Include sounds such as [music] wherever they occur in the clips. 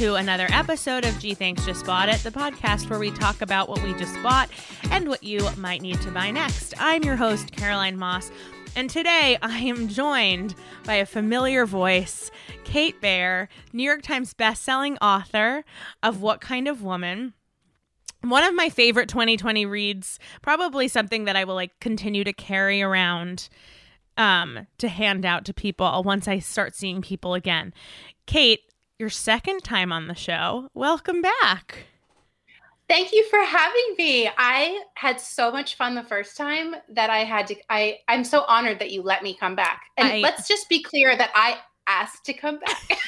To another episode of Gee Thanks Just Bought It, the podcast where we talk about what we just bought and what you might need to buy next. I'm your host, Caroline Moss, and today I am joined by a familiar voice, Kate Baer, New York Times bestselling author of What Kind of Woman. One of my favorite 2020 reads, probably something that I will like continue to carry around um, to hand out to people once I start seeing people again. Kate, your second time on the show. Welcome back. Thank you for having me. I had so much fun the first time that I had to I I'm so honored that you let me come back. And I- let's just be clear that I asked to come back. [laughs]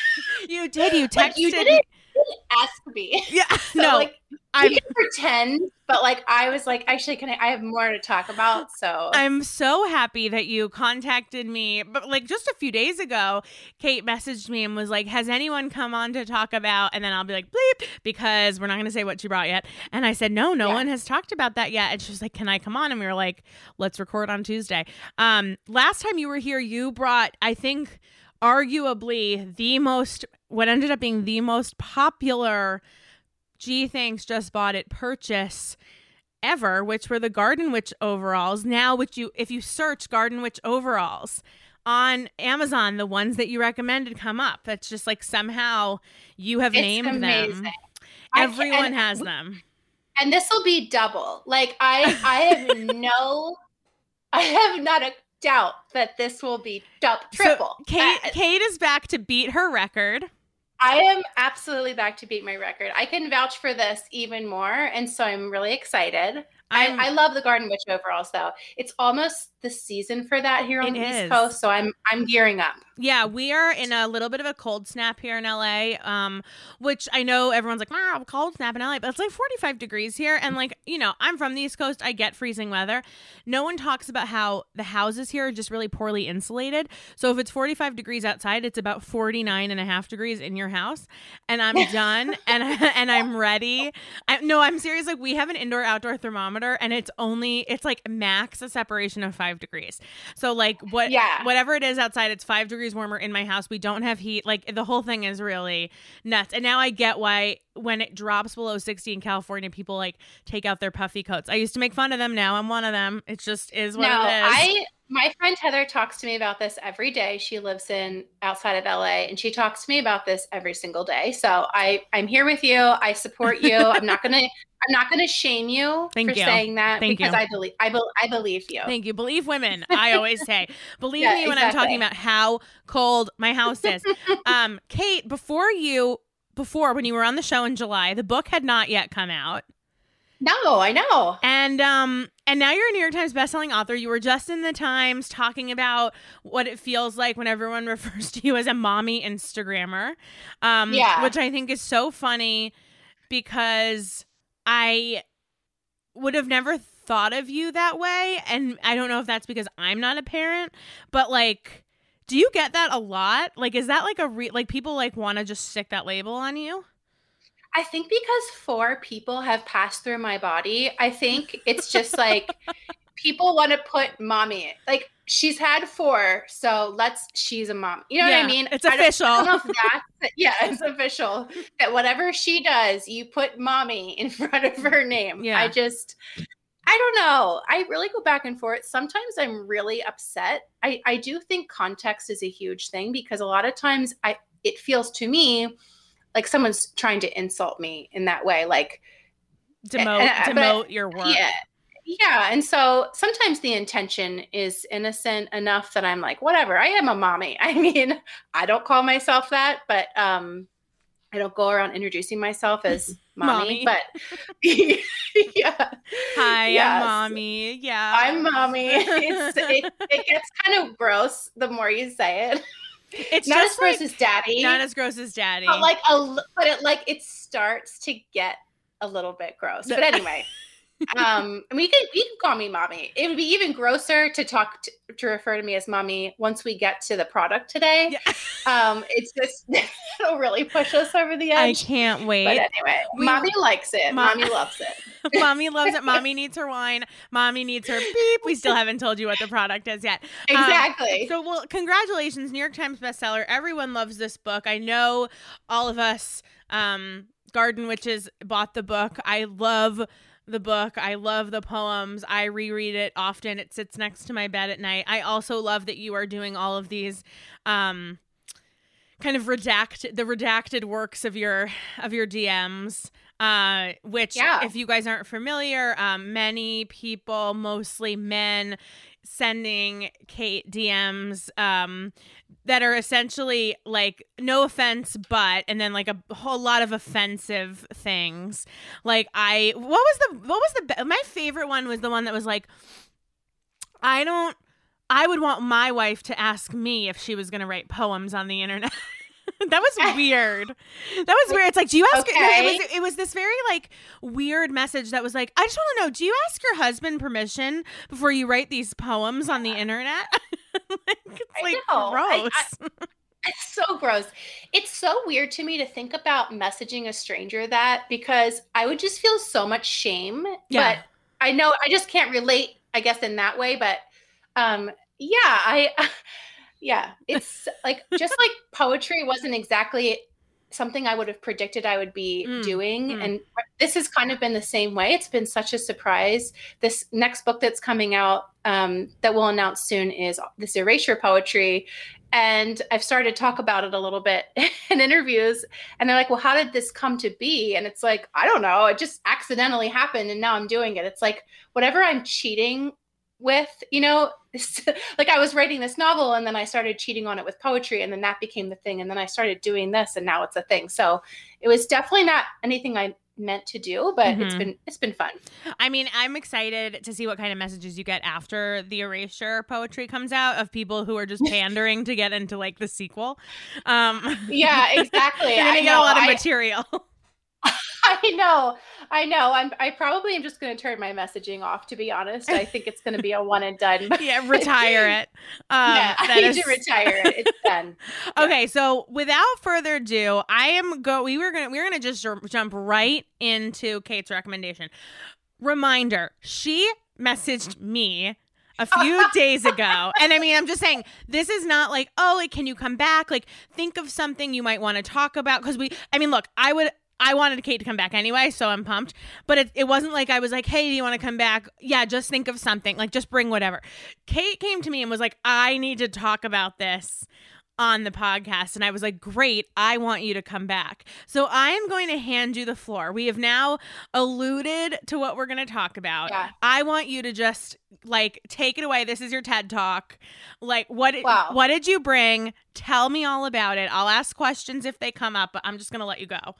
You did. You texted. [laughs] like you didn't, didn't ask me. Yeah. [laughs] So, no. like I'm can pretend, but like I was like, actually, can I? I have more to talk about. So I'm so happy that you contacted me. But like just a few days ago, Kate messaged me and was like, "Has anyone come on to talk about?" And then I'll be like, "Bleep," because we're not going to say what she brought yet. And I said, "No, no Yeah. one has talked about that yet." And she was like, "Can I come on?" And we were like, "Let's record on Tuesday." Um, last time you were here, you brought, I think, arguably the most, what ended up being the most popular. Gee, thanks, just bought it purchase ever, which were the Garden Witch overalls. Now, which you, if you search Garden Witch overalls on Amazon, the ones that you recommended come up. That's just like somehow you have It's named amazing. them. Everyone has them. and this will be double. Like I I have [laughs] no I have not a doubt that this will be double triple. So Kate, Kate is back to beat her record. I am absolutely back to beat my record. I can vouch for this even more, and so I'm really excited. I, I love the Garden Witch overalls, though. It's almost the season for that here on the is. East Coast, so I'm I'm gearing up. Yeah, we are in a little bit of a cold snap here in LA, um, which I know everyone's like, wow, cold snap in LA, but it's like 45 degrees here. And like, you know, I'm from the East Coast, I get freezing weather. No one talks about how the houses here are just really poorly insulated. So if it's 45 degrees outside, it's about 49 and a half degrees in your house. And I'm [laughs] done and, [laughs] and I'm ready. I, no, I'm serious. Like, we have an indoor outdoor thermometer and it's only, it's like max a separation of five degrees. So, like, what, Yeah. whatever it is outside, it's five degrees warmer in my house. We don't have heat. Like the whole thing is really nuts. And now I get why when it drops below 60 in California, people like take out their puffy coats. I used to make fun of them. Now I'm one of them. It just is what no, it is. I my friend Heather talks to me about this every day. She lives in outside of LA, and she talks to me about this every single day. So I I'm here with you. I support you. [laughs] I'm not gonna I'm not gonna shame you Thank for you. saying that Thank because you. I believe I, bel I believe you. Thank you. Believe women. [laughs] I always say, believe Yeah, me when I'm talking about how cold my house is. [laughs] um, Kate, before you, before when you were on the show in July, the book had not yet come out. No, I know. And um and now you're a New York Times bestselling author. You were just in the Times talking about what it feels like when everyone [laughs] refers to you as a mommy Instagrammer. Um Yeah. which I think is so funny because I would have never thought of you that way and I don't know if that's because I'm not a parent, but like do you get that a lot? Like is that like a re- like people like want to just stick that label on you? I think because four people have passed through my body, I think it's just like [laughs] people want to put mommy in. Like she's had four, so let's she's a mom. You know what I mean? it's I official. I don't, know if [laughs] that's yeah, it's official. That whatever she does, you put mommy in [laughs] front of her name. Yeah. I just I don't know. I really go back and forth. Sometimes I'm really upset. I, I do think context is a huge thing because a lot of times I it feels to me like someone's trying to insult me in that way. Like Demote and I- but demote your work. yeah, yeah. And so sometimes the intention is innocent enough that I'm like, whatever, I am a mommy. [laughs] I mean, I don't call myself that, but um, I don't go around introducing myself as [laughs] mommy, mommy. but [laughs] yeah. Hi, yes. I'm mommy. Yeah. I'm mommy. It's, it, it gets kind of gross the more you say it. It's not as gross like, as daddy. Not as gross as daddy. But like a but it like it starts to get a little bit gross. But anyway [laughs] um, and we can you can call me mommy. It would be even grosser to talk to, to refer to me as mommy once we get to the product today. Yeah. Um, it's just [laughs] it'll really push us over the edge. I can't wait. But anyway, we, mommy likes it. mommy loves it. [laughs] mommy loves it. Mommy needs her wine. Mommy needs her beep. We still haven't told you what the product is yet. Um, exactly. Um, so well, congratulations, New York Times bestseller. Everyone loves this book. I know all of us um garden witches bought the book. I love the book. I love the poems. I reread it often. It sits next to my bed at night. I also love that you are doing all of these um kind of redact the redacted works of your of your DMs. Uh, which yeah. if you guys aren't familiar, um, many people, mostly men, sending Kate DMs um, that are essentially like no offense but and then like a whole lot of offensive things. Like i what was the what was the my favorite one was the one that was like i don't i would want my wife to ask me if she was going to write poems on the internet [laughs] [laughs] that was weird. That was weird. It's like, do you ask? Okay. it was it was this very like weird message that was like, I just want to know, do you ask your husband permission before you write these poems on the internet? [laughs] like, it's like gross. I, I, [laughs] it's so gross. It's so weird to me to think about messaging a stranger that because I would just feel so much shame. Yeah. But I know I just can't relate, I guess, in that way. But um, yeah, I yeah, it's like [laughs] just like poetry wasn't exactly something I would have predicted I would be mm, doing. Mm. And this has kind of been the same way. It's been such a surprise. This next book that's coming out um, that we'll announce soon is this erasure poetry. And I've started to talk about it a little bit [laughs] in interviews. And they're like, well, how did this come to be? And it's like, I don't know. It just accidentally happened. And now I'm doing it. It's like whatever I'm cheating with, you know, [laughs] like I was writing this novel and then I started cheating on it with poetry and then that became the thing and then I started doing this and now it's a thing. So it was definitely not anything I meant to do, but mm-hmm. it's been it's been fun. I mean, I'm excited to see what kind of messages you get after the erasure poetry comes out of people who are just [laughs] pandering to get into like the sequel. Um Yeah, [laughs] exactly. You're gonna I get know. a lot of I, material. I know, I know. I'm. I probably am just going to turn my messaging off. To be honest, I think it's going to be a one and done. [laughs] yeah, retire it. [laughs] Um, yeah, I need is... to retire it. It's done. [laughs] okay, so without further ado, I am go. We were gonna. We are gonna just jump right into Kate's recommendation. Reminder: She messaged me a few days ago. And I mean, I'm just saying, this is not like, oh, like, can you come back? Like, think of something you might want to talk about. Because we, I mean, look, I would, I wanted Kate to come back anyway, so I'm pumped. But it, it wasn't like I was like, hey, do you want to come back? Yeah, just think of something. Like, just bring whatever. Kate came to me and was like, I need to talk about this on the podcast. And I was like, great, I want you to come back. So I am going to hand you the floor. We have now alluded to what we're going to talk about. Yeah. I want you to just like take it away. This is your TED talk. Like what wow. what did you bring? Tell me all about it. I'll ask questions if they come up, but I'm just going to let you go.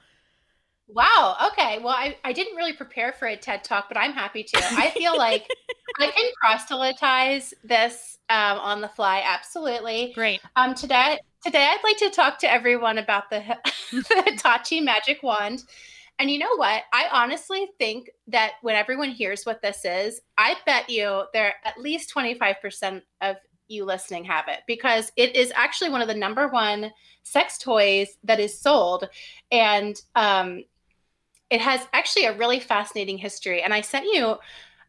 Wow. Okay. Well, I, I didn't really prepare for a TED talk, but I'm happy to. I feel like [laughs] I can proselytize this um, on the fly. Absolutely. Great. Um, today, today I'd like to talk to everyone about the, [laughs] the Hitachi Magic Wand. And you know what? I honestly think that when everyone hears what this is, I bet you there at least 25% of you listening have it because it is actually one of the number one sex toys that is sold. And um, it has actually a really fascinating history. And I sent you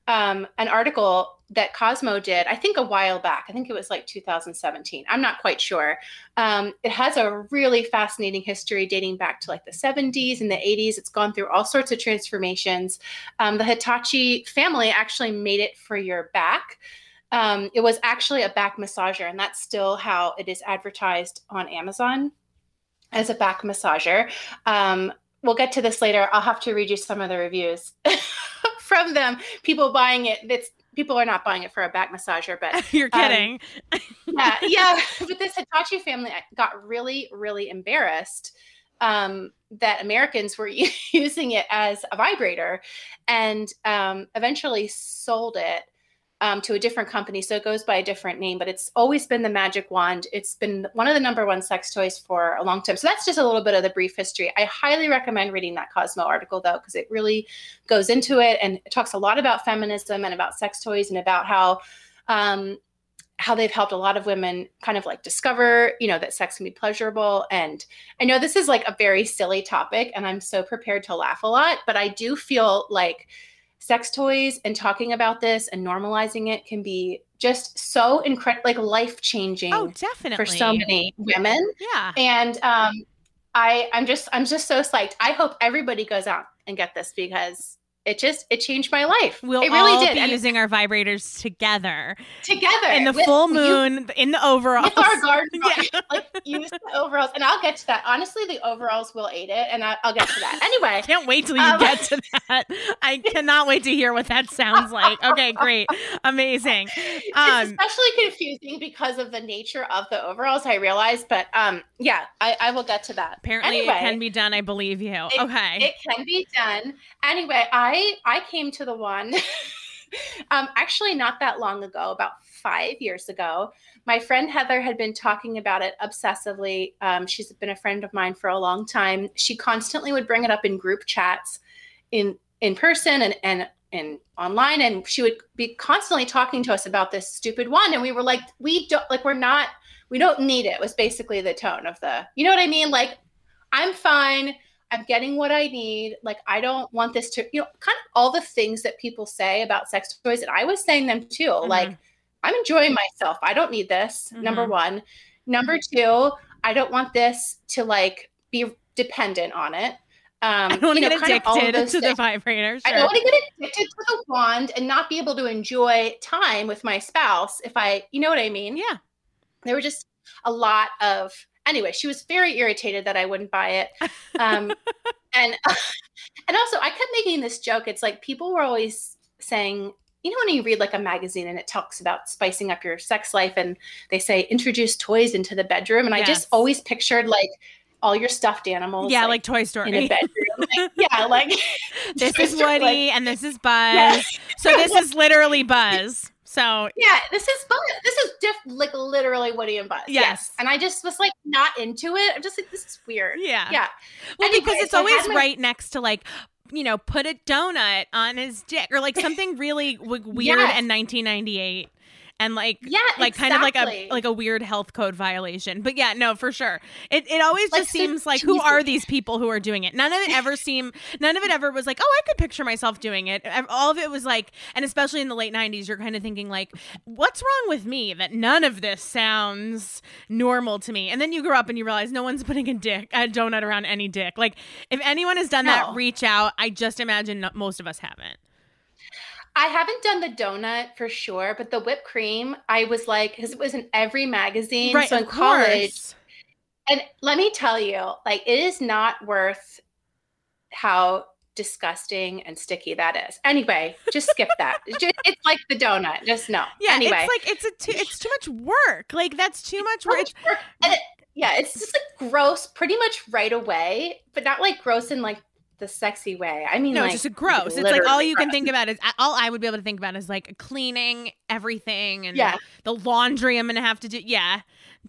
um, an article that Cosmo did, I think a while back. I think it was like 2017. I'm not quite sure. Um, it has a really fascinating history dating back to like the 70s and the 80s. It's gone through all sorts of transformations. Um, the Hitachi family actually made it for your back. Um, it was actually a back massager, and that's still how it is advertised on Amazon as a back massager. Um, we'll get to this later. I'll have to read you some of the reviews [laughs] from them people buying it that's people are not buying it for a back massager but [laughs] you're um, kidding um, [laughs] yeah yeah but this hitachi family got really really embarrassed um, that Americans were using it as a vibrator and um, eventually sold it um, to a different company. So it goes by a different name, but it's always been the magic wand. It's been one of the number one sex toys for a long time. So that's just a little bit of the brief history. I highly recommend reading that Cosmo article though, because it really goes into it and it talks a lot about feminism and about sex toys and about how um, how they've helped a lot of women kind of like discover, you know, that sex can be pleasurable. And I know this is like a very silly topic and I'm so prepared to laugh a lot, but I do feel like sex toys and talking about this and normalizing it can be just so incredible like life changing oh definitely for so many women. Yeah. And um i i'm just i'm just so psyched. I hope everybody goes out and get this because it just it changed my life. We'll it really all did. be And using our vibrators together, together in the with full you- moon, in the overalls. with our garden, [laughs] Yeah. like use the overalls, and I'll get to that. Honestly, the overalls will aid it, and I, I'll get to that anyway. I [laughs] can't wait till you Um, get to that. I [laughs] cannot wait to hear what that sounds like. Okay, great, amazing. it's Um, especially confusing because of the nature of the overalls. I realize, but um, yeah, I, I will get to that. apparently, anyway, it can be done. I believe you. okay. It can be done. Anyway, I I came to the one [laughs] um actually not that long ago, about 5 years ago. My friend Heather had been talking about it obsessively. Um, she's been a friend of mine for a long time. She constantly would bring it up in group chats in in person and and and online and she would be constantly talking to us about this stupid one and we were like we don't like we're not we don't need it was basically the tone of the you know what i mean like i'm fine i'm getting what i need like i don't want this to you know kind of all the things that people say about sex toys and i was saying them too Mhm. like i'm enjoying myself i don't need this number Mhm. one number two i don't want this to like be dependent on it um I don't want to you know, get kind of all of addicted to the vibrator. I don't want to get addicted to the wand and not be able to enjoy time with my spouse if I, you know what I mean? yeah. There were just a lot of, anyway, she was very irritated that I wouldn't buy it. [laughs] Um, and, [laughs] and also I kept making this joke. It's like people were always saying, you know, when you read like a magazine and it talks about spicing up your sex life and they say introduce toys into the bedroom. And I just always pictured like all your stuffed animals. Yeah, like, Toy Story. in a bedroom. [laughs] Like, yeah, like this is Woody like- and this is Buzz. Yeah. So this is literally Buzz. So Yeah, this is fun. This is diff- like literally Woody and Buzz. Yes. And I just was like not into it. I'm just like, this is weird. yeah. Yeah. Well, Anyway, because it's so always my- right next to like, you know, put a donut on his dick or like [laughs] something really weird Yes. in 1998. And like, Yeah, like kind of like a like a weird health code violation. But yeah, no, for sure. It it always Like, just so seems like who are these people who are doing it? None of it ever [laughs] seemed none of it ever was like, oh, I could picture myself doing it. All of it was like, and especially in the late '90s, you're kind of thinking like, what's wrong with me that none of this sounds normal to me? And then you grow up and you realize no one's [laughs] putting a dick a donut around any dick. Like if anyone has done that, reach out. I just imagine most of us haven't. I haven't done the donut for sure, but the whipped cream, I was like, because it was in every magazine. right, so in of college, and let me tell you, like, it is not worth how disgusting and sticky that is. Anyway, just skip that. It's just- it's like the donut. Just no. Yeah, Anyway. it's like it's a too, it's too much work. Like that's too much work. much work. And it, yeah, it's just like gross pretty much right away, but not like gross in like the sexy way. I mean, No, like, it's just gross. It's like all you can think about is all I would be able to think about is like cleaning everything and Yeah. the laundry I'm gonna have to do. Yeah,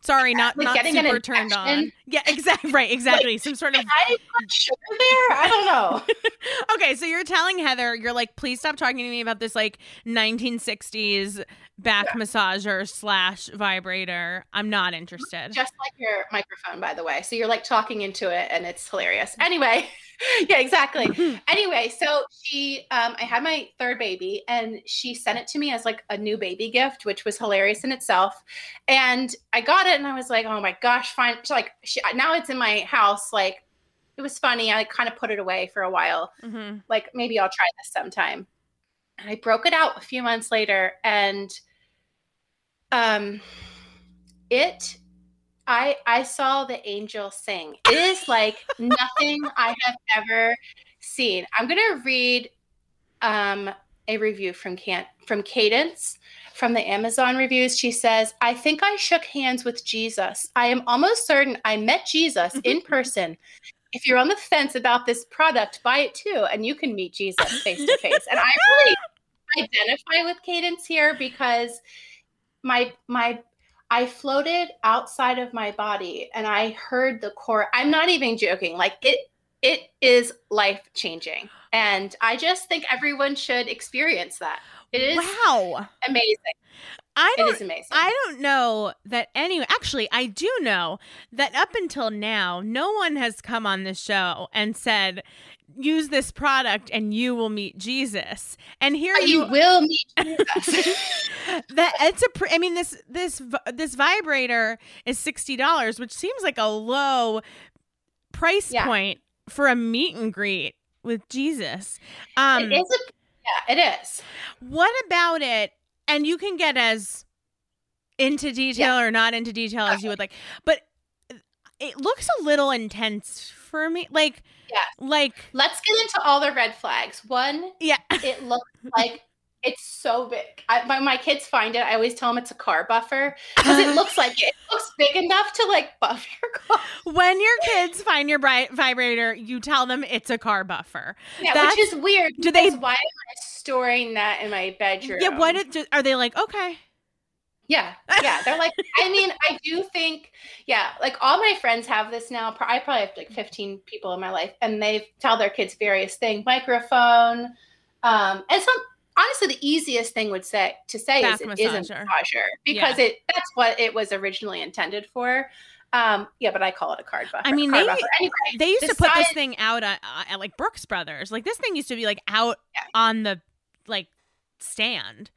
sorry, not like not super turned on. Yeah, [laughs] exactly. Right, exactly. Some sort of. Did I put sugar there? I don't know. [laughs] Okay, so you're telling Heather, you're like, please stop talking to me about this like 1960s back massager slash vibrator. I'm not interested. Just like your microphone, by the way. So you're like talking into it, and it's hilarious. Anyway, [laughs] yeah, exactly. [laughs] anyway, so she, um, I had my third baby, and she sent it to me as like a new baby gift, which was hilarious in itself. And I got it, and I was like, oh my gosh, fine. So, like, she, now it's in my house. Like, it was funny. I kind of put it away for a while. hmm Like, maybe I'll try this sometime. And I broke it out a few months later, and um, it I I saw the angel sing. It is like nothing [laughs] I have ever seen. I'm gonna read um, a review from Can from Cadence from the Amazon reviews. She says, "I think I shook hands with Jesus. I am almost certain I met Jesus in person. If you're on the fence about this product, buy it too, and you can meet Jesus face to face." And I really [laughs] identify with Cadence here because my my I floated outside of my body and I heard the core. I'm not even joking. Like it it is life changing. And I just think everyone should experience that. It is wow. amazing. I don't, it is amazing. I don't know that any. Actually, I do know that up until now, no one has come on this show and said, "Use this product and you will meet Jesus." And here you, you will meet Jesus. [laughs] that it's a. Pr- I mean this this this vibrator is sixty dollars, which seems like a low price yeah. point for a meet and greet with Jesus. Um, it is a, yeah, it is. What about it? And you can get as into detail yeah. or not into detail as you would like, but it looks a little intense for me. Like, yeah, like let's get into all the red flags. One, yeah, it looks [laughs] like it's so big. I, my, my kids find it. I always tell them it's a car buffer because it looks like it. it. looks big enough to like [laughs] buff your car. When your kids find your bright vibrator, you tell them it's a car buffer. Yeah, That's, which is weird. Do they? Why am I storing that in my bedroom? Yeah. What are they like? Okay. Yeah, yeah. They're like, I mean, I do think, yeah, like all my friends have this now. I probably have like 15 people in my life, and they tell their kids various things, microphone, um, and some honestly the easiest thing would say to say Back is it is a massager because yeah. it that's what it was originally intended for. Um, yeah, but I call it a card buffer. I mean, they, anyway, they used to put this thing out at, at, like Brooks Brothers. Like this thing used to be like out yeah. on the like stand.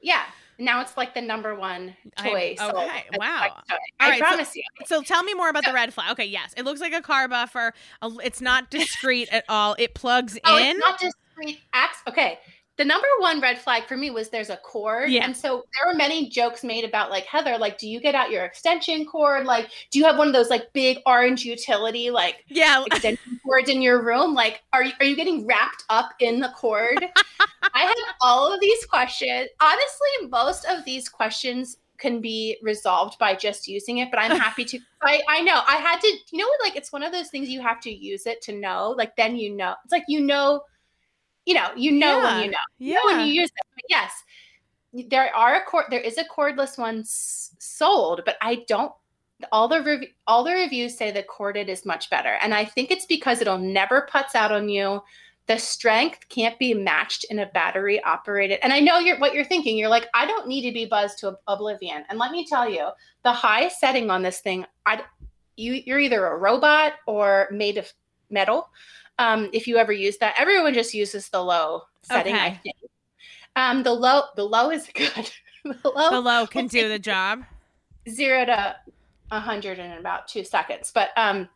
Yeah. Now it's like the number one toy. I, okay. wow. Toy. I right, promise so, you. So tell me more about so, the red flag. Okay. Yes. It looks like a car buffer. It's not [laughs] discreet at all. It plugs oh, in. It's not discreet. Acts. Okay the number one red flag for me was there's a cord. Yeah. And so there were many jokes made about like Heather, like, do you get out your extension cord? Like, do you have one of those like big orange utility like yeah [laughs] extension cords in your room? Like, are you are you getting wrapped up in the cord? [laughs] I had all of these questions. Honestly, most of these questions can be resolved by just using it, but I'm [laughs] happy to I, I know I had to, you know, like it's one of those things you have to use it to know. Like then you know. It's like you know you know, you know yeah. when you know. You yeah. know when you use it. But yes, there are a cord there is a cordless one s- sold, but I don't all the rev- all the reviews say the corded is much better. And I think it's because it'll never puts out on you. The strength can't be matched in a battery operated. And I know you're what you're thinking. You're like, I don't need to be buzzed to oblivion. And let me tell you, the high setting on this thing, I you you're either a robot or made of metal um, if you ever use that. Everyone just uses the low setting, okay. I think. Um, the low, the low is [laughs] good. the, low, the low can do the job. Zero to a hundred in about two seconds. But um,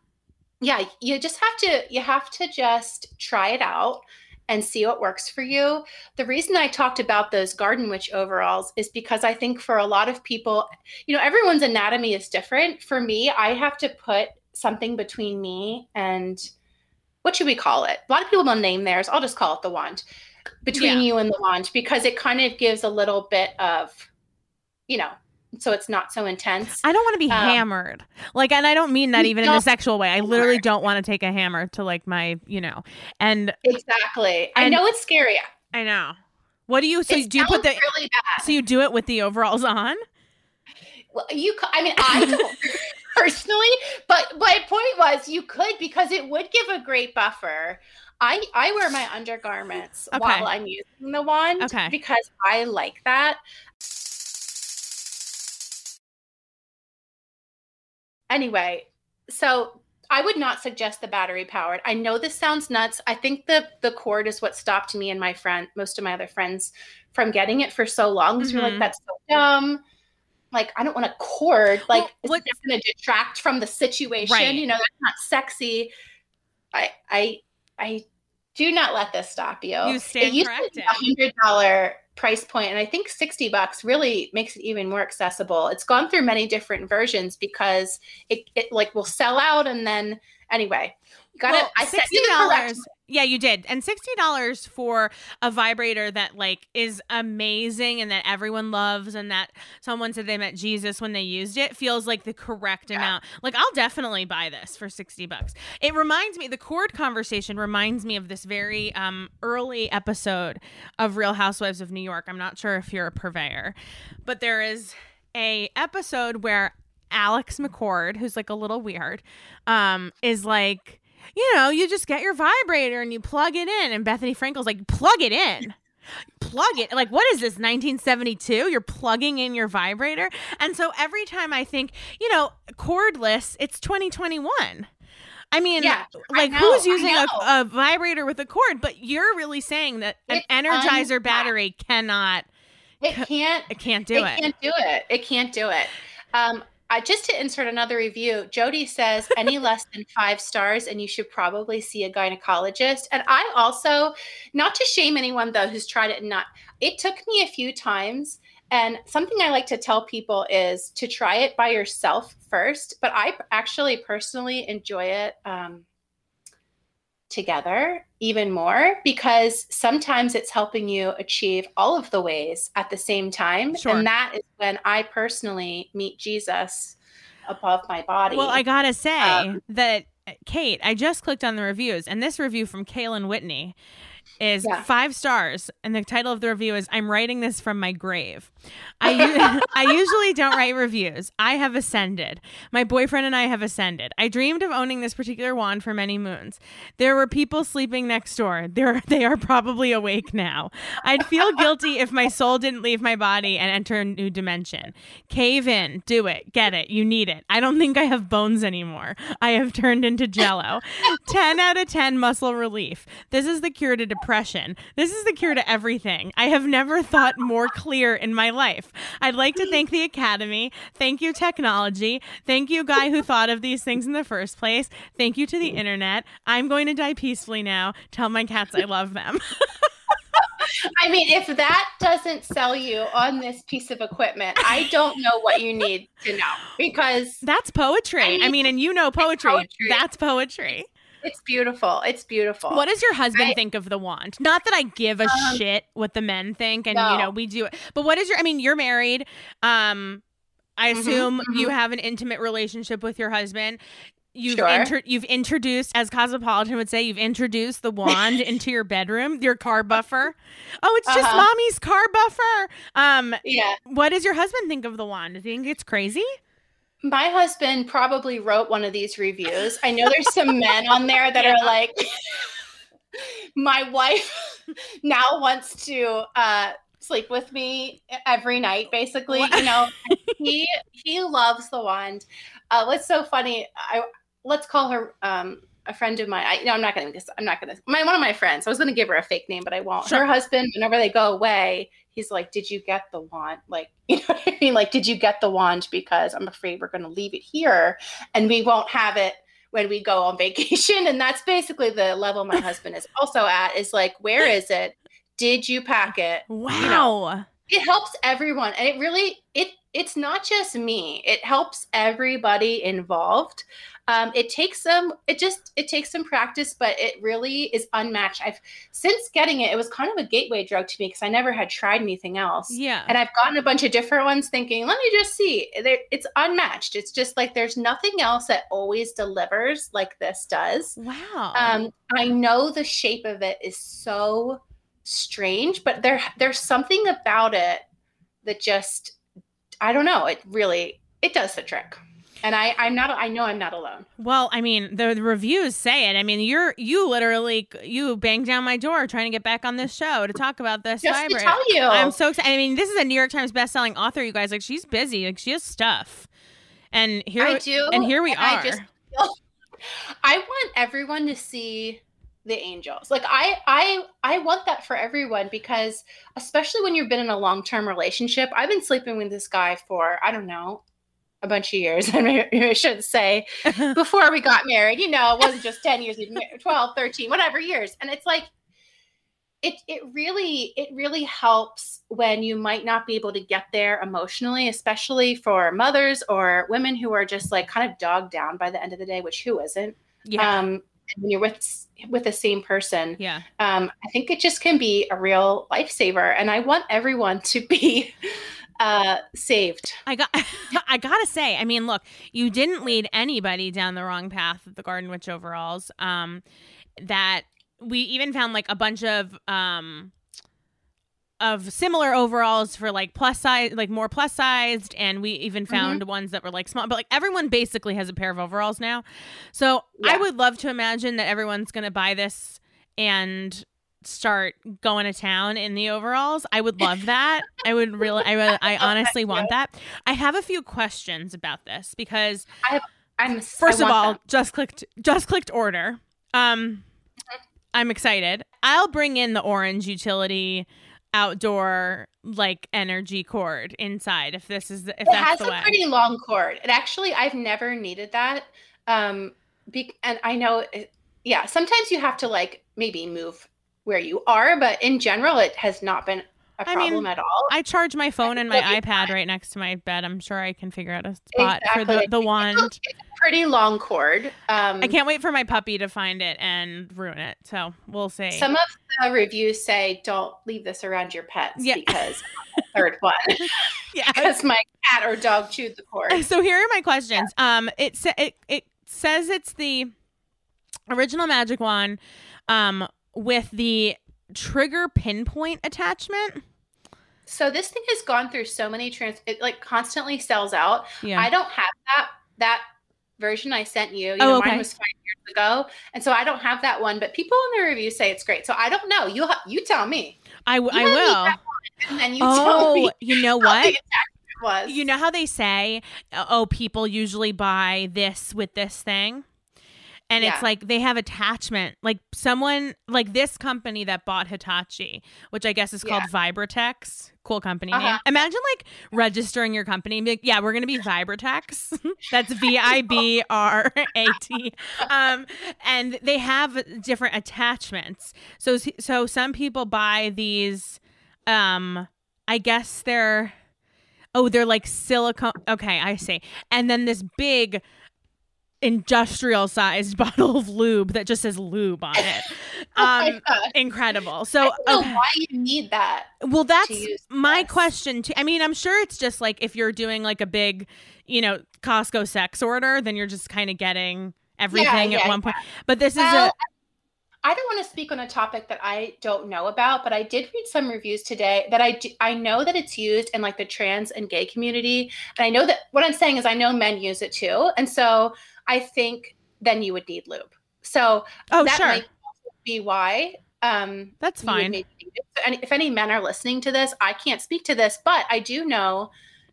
yeah, you just have to you have to just try it out and see what works for you. The reason I talked about those garden witch overalls is because I think for a lot of people, you know, everyone's anatomy is different. For me, I have to put something between me and what should we call it? A lot of people don't name theirs. I'll just call it the wand between yeah. you and the wand because it kind of gives a little bit of, you know, so it's not so intense. I don't want to be um, hammered. Like, and I don't mean that even in a sexual way. I literally don't want to take a hammer to like my, you know, and exactly. And, I know it's scary. I know. What do you? So it do you put the? Really bad. So you do it with the overalls on? Well, you. I mean, I [laughs] don't personally, but my point was you could because it would give a great buffer. I I wear my undergarments okay. while I'm using the wand okay. because I like that. Anyway, so I would not suggest the battery powered. I know this sounds nuts. I think the the cord is what stopped me and my friend, most of my other friends, from getting it for so long because mm-hmm. we're like, mm-hmm. that's so dumb like I don't want to cord. Like well, it's just going to detract from the situation. Right. You know, that's not sexy. I I I do not let this stop you. You stand it used corrected. A hundred dollar price point, and I think sixty bucks really makes it even more accessible. It's gone through many different versions because it it like will sell out, and then anyway, you got. Well, I sixty dollars. Yeah, you did. And $60 for a vibrator that like is amazing and that everyone loves and that someone said they met Jesus when they used it feels like the correct yeah. amount. Like I'll definitely buy this for 60 bucks. It reminds me the cord conversation reminds me of this very um early episode of Real Housewives of New York. I'm not sure if you're a purveyor, but there is a episode where Alex McCord, who's like a little weird, um, is like you know, you just get your vibrator and you plug it in. And Bethenny Frankel's like, plug it in. Plug it. Like, what is this, 1972? You're plugging in your vibrator. And so every time I think, you know, cordless, it's 2021. I mean, yeah, like I who's using a, a, vibrator with a cord? But you're really saying that an Energizer battery cannot. It can't. It can't do it. It can't do it. It can't do it. Um, I, just to insert another review, Jody says any [laughs] less than five stars, and you should probably see a gynecologist. And I also, not to shame anyone though who's tried it and not, it took me a few times. And something I like to tell people is to try it by yourself first. But I actually personally enjoy it um, together even more because sometimes it's helping you achieve all of the ways at the same time. Sure. And that is when I personally meet Jesus above my body. Well, I gotta say um, that Kate, I just clicked on the reviews, and this review from Kaylin Whitney is yeah. five stars, and the title of the review is "I'm writing this from my grave." I [laughs] I usually don't write reviews. I have ascended. My boyfriend and I have ascended. I dreamed of owning this particular wand for many moons. There were people sleeping next door. There [laughs] they are probably awake now. I'd feel guilty if my soul didn't leave my body and enter a new dimension. Cave in, do it, get it. You need it. I don't think I have bones anymore. I have turned into jello. 10 out of 10 muscle relief. This is the cure to depression. This is the cure to everything. I have never thought more clear in my life. I'd like to thank the Academy. Thank you, technology. Thank you, guy who thought of these things in the first place. Thank you to the internet. I'm going to die peacefully now. Tell my cats I love them. [laughs] I mean, if that doesn't sell you on this piece of equipment, I don't know what you need to know because that's poetry. I mean, I mean and you know poetry. poetry. That's poetry. It's beautiful. It's beautiful. What does your husband I, think of the wand? Not that I give a um, shit what the men think, and no. you know we do it. But what is your? I mean, you're married. Um, I mm-hmm, assume mm-hmm, you have an intimate relationship with your husband. You've sure. inter- you've introduced, as Cosmopolitan would say, you've introduced the wand [laughs] into your bedroom, your car buffer. Oh, it's just uh-huh. mommy's car buffer. Um, yeah. What does your husband think of the wand? Do you think it's crazy? My husband probably wrote one of these reviews. I know there's some men on there that [laughs] yeah. are like, my wife now wants to uh, sleep with me every night, basically. What? You know, he he loves the wand. Uh, what's so funny? I let's call her um, a friend of mine. I, no, I'm not going to. I'm not going to. My one of my friends. I was going to give her a fake name, but I won't. Sure. Her husband, whenever they go away, he's like, "Did you get the wand? Like, [laughs] you know what I mean? Like, did you get the wand? Because I'm afraid we're going to leave it here, and we won't have it." when we go on [laughs] vacation and that's basically the level my husband is also at is like where is it did you pack it wow you know, it helps everyone and it really it it's not just me it helps everybody involved. Um, it takes some it just it takes some practice but it really is unmatched. I've since getting it it was kind of a gateway drug to me because i never had tried anything else. Yeah. And i've gotten a bunch of different ones thinking let me just see. It's unmatched. It's just like there's nothing else that always delivers like this does. Wow. Um, i know the shape of it is so strange but there there's something about it that just I don't know. It really it does the trick. And I, I'm not. I know I'm not alone. Well, I mean, the, the, reviews say it. I mean, you're you literally you banged down my door trying to get back on this show to talk about this. Just vibrant. to tell you, I'm so excited. I mean, this is a New York Times best-selling author. You guys, like, she's busy. Like, she has stuff. And here, I do. And here we are. I, just, [laughs] I want everyone to see the angels. Like i i i want that for everyone because especially when you've been in a long-term relationship i've been sleeping with this guy for i don't know a bunch of years [laughs] i should say [laughs] before we got married. You know it wasn't just 10 years 12 13 whatever years. And it's like it it really it really helps when you might not be able to get there emotionally especially for mothers or women who are just like kind of dogged down by the end of the day which who isn't? Yeah. um and when you're with with the same person, Yeah. um, I think it just can be a real lifesaver. And I want everyone to be [laughs] uh, saved. I got [laughs] I gotta say, I mean, look, you didn't lead anybody down the wrong path with the Garden Witch overalls. Um that we even found like a bunch of um of similar overalls for like plus size like more plus sized and we even Mm-hmm. found ones that were like small but like everyone basically has a pair of overalls now so i would love to imagine that everyone's gonna buy this and start going to town in the overalls i would love [laughs] that i would really i would i [laughs] honestly want that i have a few questions about this because I'm First I of all, them. just clicked just clicked order. Um I'm excited. I'll bring in the orange utility outdoor like energy cord inside if this is the, if it that's has the a way. pretty long cord. It actually, I've never needed that. Um, be, and I know, it, yeah, sometimes you have to like maybe move where you are, but in general, it has not been a I mean, problem at all. I charge my phone and my iPad right next to my bed. I'm sure I can figure out a spot for the, the wand. It's a pretty long cord. Um, I can't wait for my puppy to find it and ruin it. So we'll see. Some of the reviews say don't leave this around your pets Yeah. because third [laughs] one yeah. because my cat or dog chewed the cord. So here are my questions. Um, it sa- it it says it's the original magic wand, um, with the trigger pinpoint attachment. So this thing has gone through so many trans. It like constantly sells out. Yeah. I don't have that that version I sent you. You Oh, know, okay. mine was five years ago, and so I don't have that one. But people in the review say it's great. So I don't know. You ha- you tell me, I, w- I you have will. and then you tell Oh, me you know what? was. You know how they say, oh, people usually buy this with this thing? And Yeah. it's like they have attachment. Like someone, like this company that bought Hitachi, which I guess is called Vibratex. Cool company name. Uh-huh. Imagine like registering your company. like, yeah, we're going to be Vibratex. [laughs] That's V I B R A T. Um, and they have different attachments. So, so some people buy these, um, I guess they're oh they're like silicone okay i see and then this big industrial sized [laughs] bottle of lube that just says lube on it [laughs] Oh um God. incredible so okay. why you need that. well that's my this. question too i mean i'm sure it's just like if you're doing like a big you know costco sex order then you're just kind of getting everything at yeah, one point but this Well, is a I don't want to speak on a topic that I don't know about, but I did read some reviews today that I do, I know that it's used in like the trans and gay community, and I know that what I'm saying is I know men use it too, and so I think then you would need lube. So oh that sure might be why. Um, that's fine maybe need it. So any, if any men are listening to this, I can't speak to this, but I do know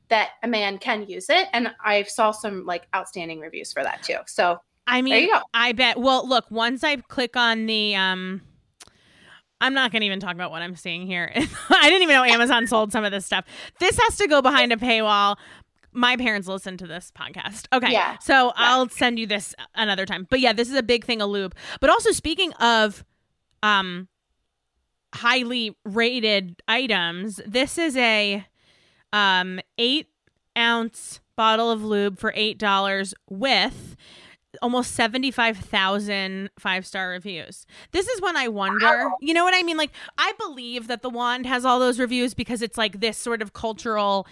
that a man can use it, and I saw some like outstanding reviews for that too. So I mean, there you go. I bet. Well, look, once I click on the um I'm not going to even talk about what I'm seeing here. [laughs] I didn't even know Amazon [laughs] sold some of this stuff. This has to go behind a paywall. My parents listen to this podcast. Okay. Yeah. So I'll send you this another time. But yeah, this is a big thing of lube. But also speaking of um highly rated items, this is a um 8 ounce bottle of lube for $8 with almost 75,000 five star reviews. This is when I wonder, Wow. you know what I mean? Like, I believe that the wand has all those reviews because it's like this sort of cultural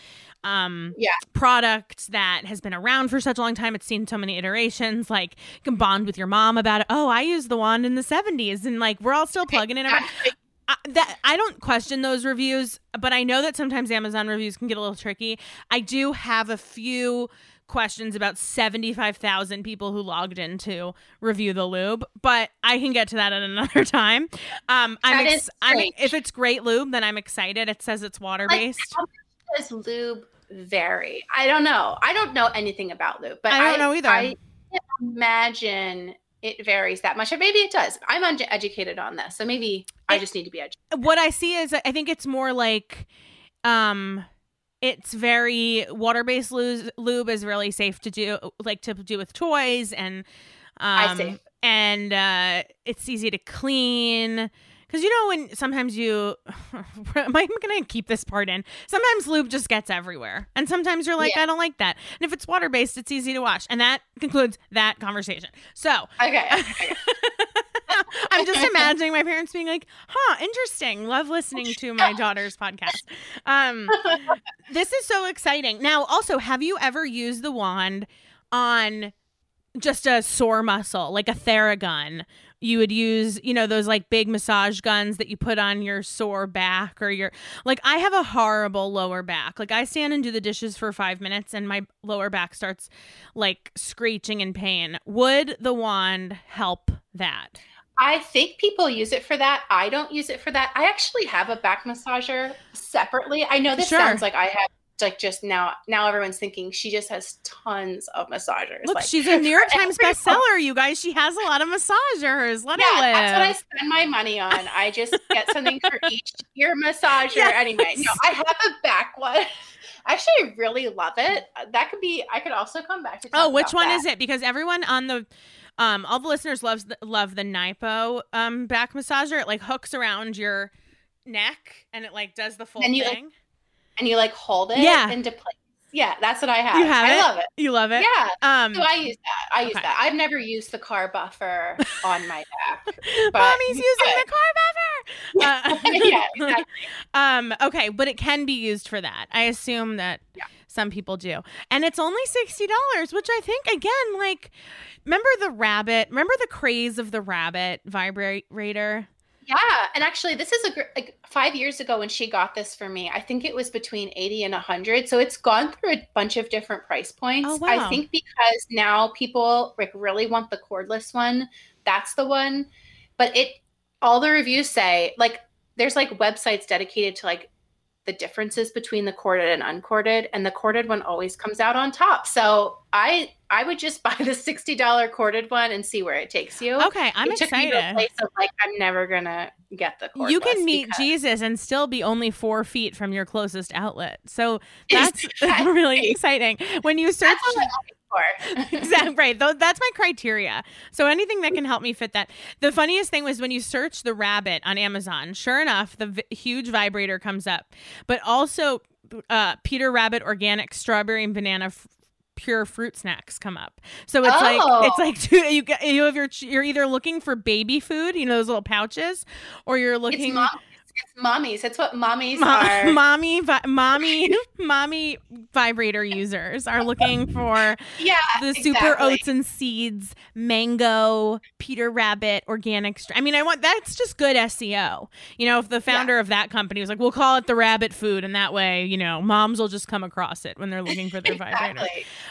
um Yeah. product that has been around for such a long time it's seen so many iterations like you can bond with your mom about it oh i used the wand in the 70s and like we're all still plugging in our I, that I don't question those reviews, but I know that sometimes Amazon reviews can get a little tricky. I do have a few questions about 75,000 people who logged in to review the lube, but I can get to that at [laughs] another time. Um I'm, ex- I'm if it's great lube, then I'm excited. It says it's water based. much does lube vary? I don't know. I don't know anything about lube, but I don't know either. I can't imagine it varies that much, or maybe it does. I'm uneducated on this, so maybe I just need to be educated. what I see is I think it's more like um it's very water-based lube, lube is really safe to do like to do with toys and I um see. and uh it's easy to clean Because you know when sometimes you, [laughs] am I gonna keep this part in? Sometimes lube just gets everywhere, and sometimes you're like, Yeah. I don't like that. And if it's water based, it's easy to wash. And that concludes that conversation. So Okay. [laughs] okay. I'm just [laughs] imagining my parents being like, "Huh, interesting. Love listening to my [laughs] daughter's podcast." Um, this is so exciting. Now, also, have you ever used the wand on just a sore muscle, like a Theragun? You would use, you know, those like big massage guns that you put on your sore back or your like I have a horrible lower back. Like I stand and do the dishes for 5 minutes and my lower back starts like screeching in pain. Would the wand help that? I think people use it for that. I don't use it for that. I actually have a back massager separately. I know this Sure. sounds like I have like just now now everyone's thinking she just has tons of massagers. Look, like, she's a New York [laughs] Times bestseller, you guys. She has a lot of massagers. Let Yeah, her live. that's what I spend my money on. I just get something for [laughs] each ear massager. Yes. Anyway, no, I have a back one. [laughs] Actually, I really love it. That could be. I could also come back to. oh, which one is it? Because everyone on the um all the listeners loves the, love the Naipo um back massager. It like hooks around your neck and it like does the full And you, like, thing. And you like hold it Yeah. into place. Yeah, that's what I have. You have I it? love it. you love it? Yeah. Um So I use that. I use Okay. that. I've never used the car buffer [laughs] on my back. but Mommy's using could. the car buffer. [laughs] Uh, [laughs] yeah, exactly. Um, okay, but it can be used for that. I assume that Yeah. some people do. And it's only $60, which I think again, like remember the rabbit, remember the craze of the rabbit vibrator? Yeah, and actually, this is a gr- like five years ago when she got this for me. I think it was between eighty and hundred, so it's gone through a bunch of different price points. Oh, wow. I think because now people like really want the cordless one. That's the one, but it all the reviews say like there's like websites dedicated to like the differences between the corded and uncorded, and the corded one always comes out on top. So I I would just [laughs] buy the sixty dollar corded one and see where it takes you. Okay, I'm it took me to a excited. place of like I'm never gonna get the. You can meet because- Jesus and still be only four feet from your closest outlet. So [laughs] that's [laughs] really exciting. When you search That's what I'm looking for. [laughs] exactly right that's my criteria so anything that can help me fit that the funniest thing was when you search the rabbit on amazon sure enough the v- huge vibrator comes up but also uh, peter rabbit organic strawberry and banana f- pure fruit snacks come up so it's Oh. like it's like [laughs] two, you get- you have your you're either looking for baby food you know those little pouches or you're looking it's, it's mommies. It's what mommies Mo- are. [laughs] mommy vi- mommy [laughs] mommy vibrator users are looking for [laughs] yeah, the super exactly. oats and seeds, mango, Peter Rabbit, organic. Str- I mean, I want that's just good SEO. You know, if the founder of that company was like, "We'll call it the rabbit food," and that way, you know, moms will just come across it when they're looking for their vibrator.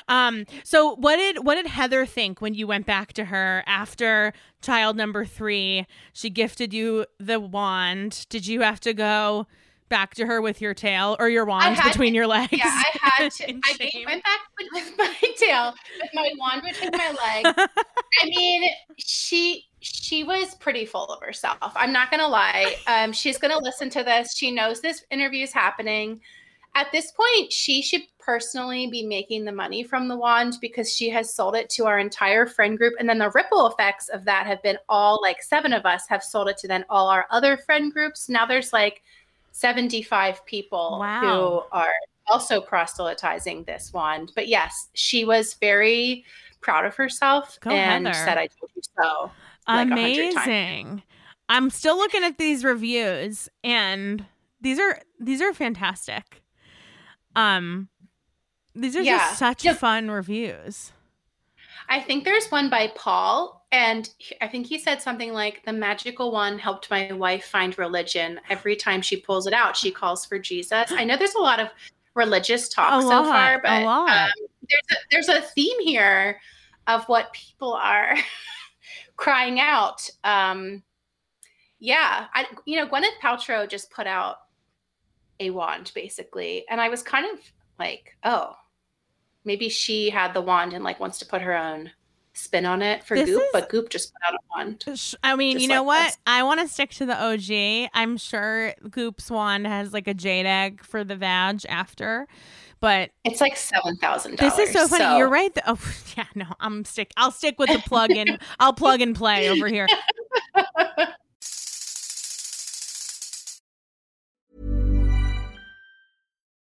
Um, so what did what did Heather think when you went back to her after child number three? She gifted you the wand. Did you have to go? Back to her with your tail or your wand between to- your legs. Yeah, I had to. [laughs] I shame. went back with, [laughs] my tail, with my wand between my legs. [laughs] I mean, she she was pretty full of herself. I'm not gonna lie. Um, she's gonna listen to this. She knows this interview is happening. At this point, she should personally be making the money from the wand because she has sold it to our entire friend group. And then the ripple effects of that have been all like seven of us have sold it to then all our other friend groups. Now there's like 75 people Wow. who are also proselytizing this wand. But yes, she was very proud of herself Go, and Heather. said, I told you so. like a hundred times. Amazing. I'm still looking at these reviews and these are these are fantastic. Um these are Yeah. just such fun reviews. I think there's one by Paul, and I think he said something like, The magical one helped my wife find religion. Every time she pulls it out, she calls for Jesus. I know there's a lot of religious [gasps] talk A so far, a but lot. um, there's, a, there's a theme here of what people are [laughs] crying out. Um, yeah, I, you know, Gwyneth Paltrow just put out a wand basically, and I was kind of like, oh, maybe she had the wand and like wants to put her own spin on it for This Goop, is- but Goop just put out a wand. I mean, you know like what? this. I want to stick to the OG. I'm sure Goop's wand has like a jade egg for the vag after, but It's like seven thousand this is so funny. You're right. oh [laughs] yeah, no, I'm stick. I'll stick with the plug in. [laughs] I'll plug and play over here. [laughs]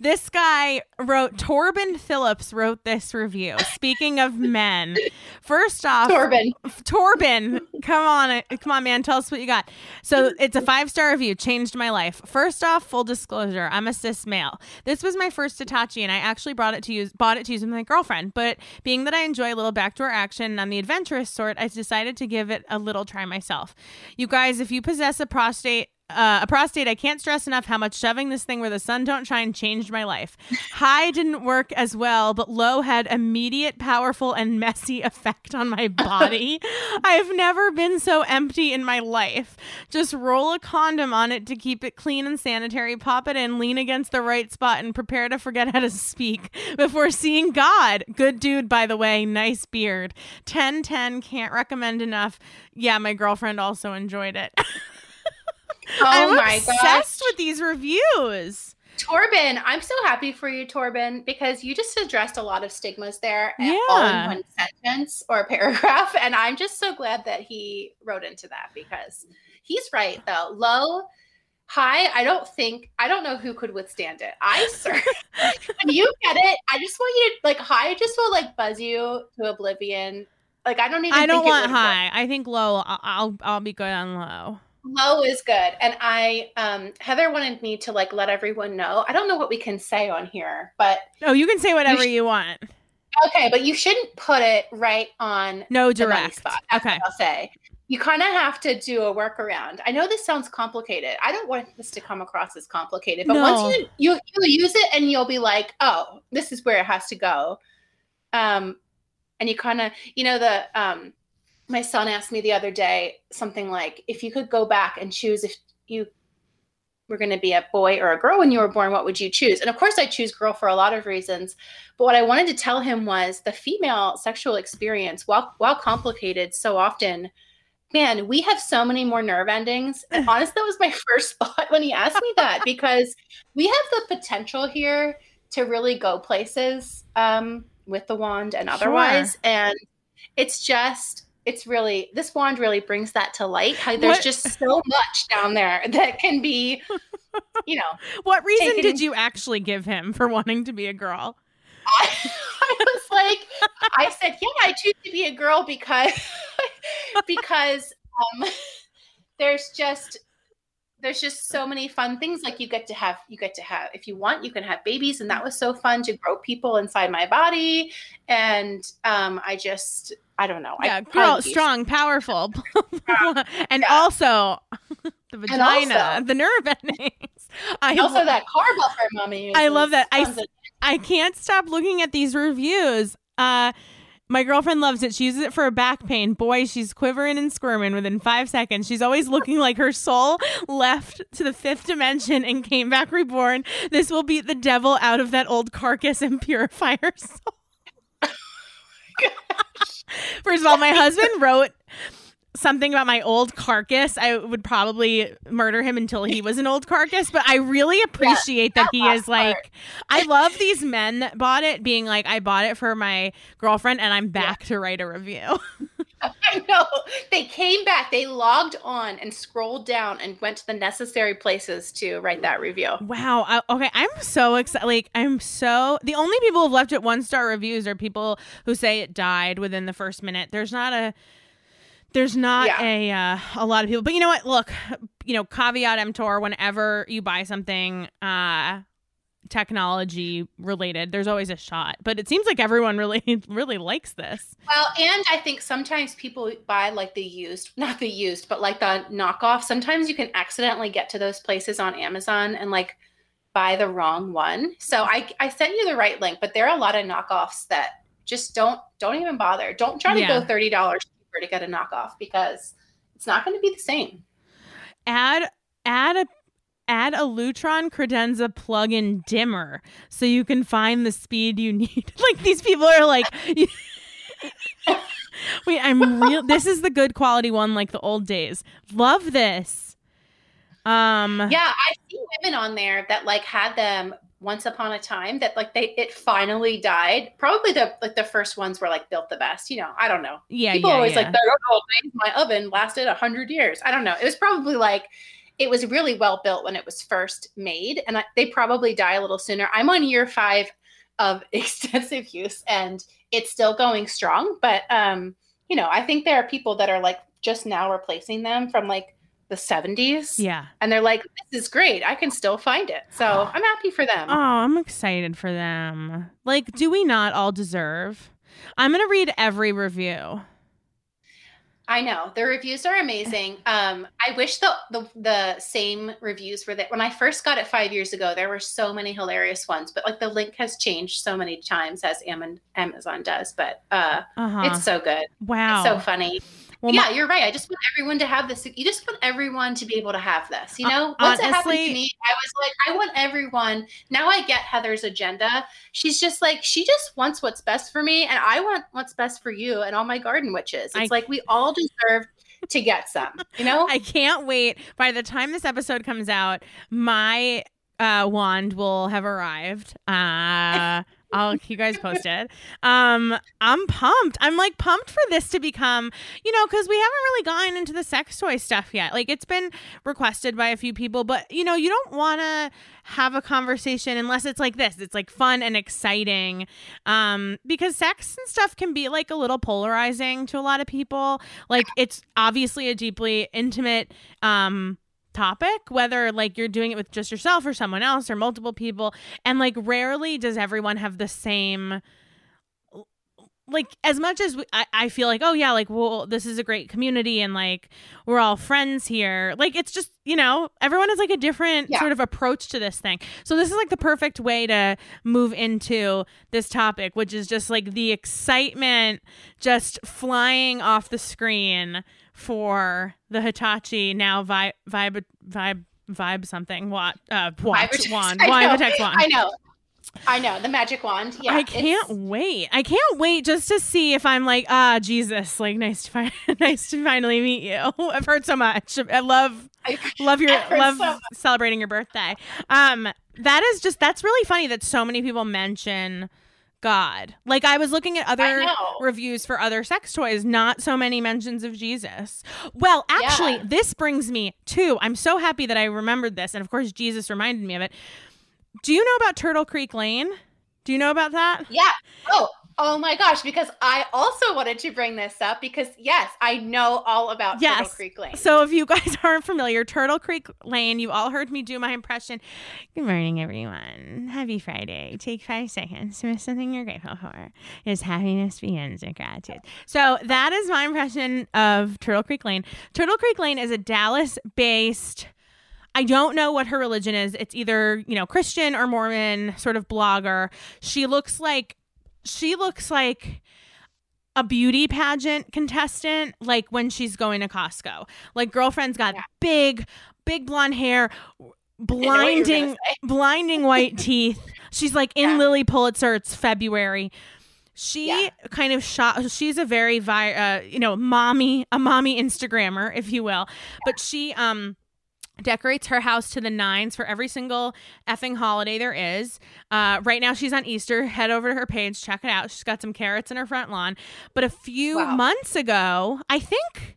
This guy wrote, Torben Phillips wrote this review. Speaking of men, first off, Torben. Torben, come on, come on, man, tell us what you got. So it's a five star review, changed my life. First off, full disclosure, I'm a cis male. This was my first Hitachi, and I actually brought it to use, bought it to use with my girlfriend. But being that I enjoy a little backdoor action and I'm the adventurous sort, I decided to give it a little try myself. You guys, if you possess a prostate uh, a prostate. I can't stress enough how much shoving this thing where the sun don't shine changed my life. [laughs] High didn't work as well, but low had immediate, powerful, and messy effect on my [laughs] body. I've never been so empty in my life. Just roll a condom on it to keep it clean and sanitary. Pop it in, lean against the right spot, and prepare to forget how to speak before seeing God. Good dude, by the way. Nice beard. 1010 can't recommend enough. Yeah, my girlfriend also enjoyed it. [laughs] Oh I'm my obsessed gosh. with these reviews. Torben, I'm so happy for you, Torben, because you just addressed a lot of stigmas there and all in one sentence or [laughs] paragraph. And I'm just so glad that he wrote into that because he's right, though. Low, high, I don't think, I don't know who could withstand it. I, [laughs] sir, when you get it, I just want you to, like, high just will, like, buzz you to oblivion. Like, I don't even I don't think want would work. high. I think low. I- I'll I'll be good on low. Low is good. And I um Heather wanted me to like let everyone know. I don't know what we can say on here, but Oh, you can say whatever sh- you want. okay, but you shouldn't put it right on No the direct. spot. That's Okay. I'll say. You kind of have to do a workaround. I know this sounds complicated. I don't want this to come across as complicated, but No. once you you you use it and you'll be like, "Oh, this is where it has to go." Um and you kind of, you know the um my son asked me the other day something like, "If you could go back and choose if you were going to be a boy or a girl when you were born, what would you choose?" And of course, I choose girl for a lot of reasons. But what I wanted to tell him was the female sexual experience, while while complicated so often, man, we have so many more nerve endings. [laughs] And honestly, that was my first [laughs] thought when he asked me that because we have the potential here to really go places um, with the wand and otherwise. And it's just, it's really, this wand really brings that to light. How there's What- just so much down there [laughs] that can be, you know, What reason Taken- did you actually give him for wanting to be a girl? I, [laughs] I was like, I said, yeah, I choose to be a girl because [laughs] because um, there's just there's just so many fun things like you get to have you get to have if you want you can have babies and that was so fun to grow people inside my body and um i just i don't know Yeah, I girl, strong, powerful, [laughs] and Yeah. also [laughs] the vagina, also- the nerve endings. [laughs] I also lo- that car buffer mommy I love that. I I can't stop looking at these reviews. Uh, my girlfriend loves it. She uses it for a back pain. Boy, she's quivering and squirming within five seconds. She's always looking like her soul left to the fifth dimension and came back reborn. This will beat the devil out of that old carcass and purify her soul. First of all, my husband wrote something about my old carcass. I would probably murder him until he was an old carcass, but I really [laughs] appreciate that that he is like I love these men that bought it being like I bought it for my girlfriend and I'm back to write a review. [laughs] [laughs] I know. They came back, they logged on and scrolled down and went to the necessary places to write that review. wow. I, okay, I'm so excited. Like I'm so the only people who've left it one star reviews are people who say it died within the first minute. There's not a there's not yeah. a uh, a lot of people but you know what? Look you know caveat emptor whenever you buy something uh technology related there's always a shot but it seems like everyone [laughs] really really likes this. Well and i think sometimes people buy like the used not the used but like the knockoff. Sometimes you can accidentally get to those places on amazon and like buy the wrong one. So i i sent you the right link but there are a lot of knockoffs that just don't don't even bother. Don't try to yeah. go $30 to get a knockoff because it's not going to be the same. Add add a add a Lutron credenza plug-in dimmer so you can find the speed you [laughs] need. like these people are like. [laughs] Wait, I'm real. [laughs] This is the good quality one, like the old days. Love this. Um. Yeah, I see women on there that like had them once upon a time that like they it finally died. Probably the like the first ones were like built the best. You know, I don't know. yeah, People yeah, always yeah. like that. Oh, my oven lasted a hundred years. I don't know. It was probably like it was really well built when it was first made, and I, they probably die a little sooner. I'm on year five of [laughs] extensive use, and it's still going strong. But um, you know, I think there are people that are like just now replacing them from like the 70s yeah. and they're like this is great i can still find it so [gasps] i'm happy for them Oh, I'm excited for them. Like, do we not all deserve? I'm gonna read every review. i know the reviews are amazing [sighs] um i wish the, the the same reviews were that when i first got it five years ago there were so many hilarious ones but like the link has changed so many times as amazon does but uh Uh-huh. it's so good wow. it's so funny Well, yeah my- you're right i just want everyone to have this you just want everyone to be able to have this you Uh, know once it happened honestly- to me i was like i want everyone now i get heather's agenda she's just like she just wants what's best for me and i want what's best for you and all my garden witches it's I- like we all deserve to get some you know I can't wait. By the time this episode comes out, my uh, wand will have arrived. Uh, I'll keep you guys posted. Um, I'm pumped. I'm like pumped for this to become, you know, because we haven't really gotten into the sex toy stuff yet. Like it's been requested by a few people, but you know, you don't want to have a conversation unless it's like this. It's like fun and exciting. Um, because sex and stuff can be like a little polarizing to a lot of people. Like it's obviously a deeply intimate um topic whether like you're doing it with just yourself or someone else or multiple people. And like rarely does everyone have the same like as much as we, I, I feel like oh yeah like well this is a great community and like we're all friends here. Like it's just you know everyone has like a different Yeah. sort of approach to this thing. So this is like the perfect way to move into this topic which is just like the excitement just flying off the screen for the hitachi now vibe vibe vibe vibe something what uh watch Vibratex. wand [laughs] I know. Vibratex wand i know i know the magic wand yeah I can't wait. I can't wait just to see if I'm like, ah, Jesus, like nice to find, [laughs] nice to finally meet you. [laughs] I've heard so much. I love, I- love your, love so celebrating your birthday. Um, that is just that's really funny that so many people mention God. Like I was looking at other reviews for other sex toys, not so many mentions of Jesus. Well, actually, Yeah. this brings me to I'm so happy that I remembered this, and of course Jesus reminded me of it. Do you know about Turtle Creek Lane? Do you know about that? Yeah. Oh, oh my gosh, because I also wanted to bring this up because yes, I know all about Turtle Creek Lane. So if you guys [laughs] aren't familiar, Turtle Creek Lane, you all heard me do my impression. Good morning, everyone. Happy Friday. Take five seconds to miss something you're grateful for. Is happiness begins with gratitude. So that is my impression of Turtle Creek Lane. Turtle Creek Lane is a Dallas-based. I don't know what her religion is. It's either, you know, Christian or Mormon sort of blogger. She looks like she looks like a beauty pageant contestant like when she's going to Costco. Like girlfriend's got Yeah. big big blonde hair, I know what you were gonna blinding blinding white teeth. She's like in Yeah. Lilly Pulitzer. It's February. She Yeah. kind of shot. She's a very vi- uh, you know, mommy, a mommy Instagrammer, if you will. But she um decorates her house to the nines for every single effing holiday there is. Uh, right now she's on Easter. Head over to her page, check it out. She's got some carrots in her front lawn. But a few Wow. months ago, I think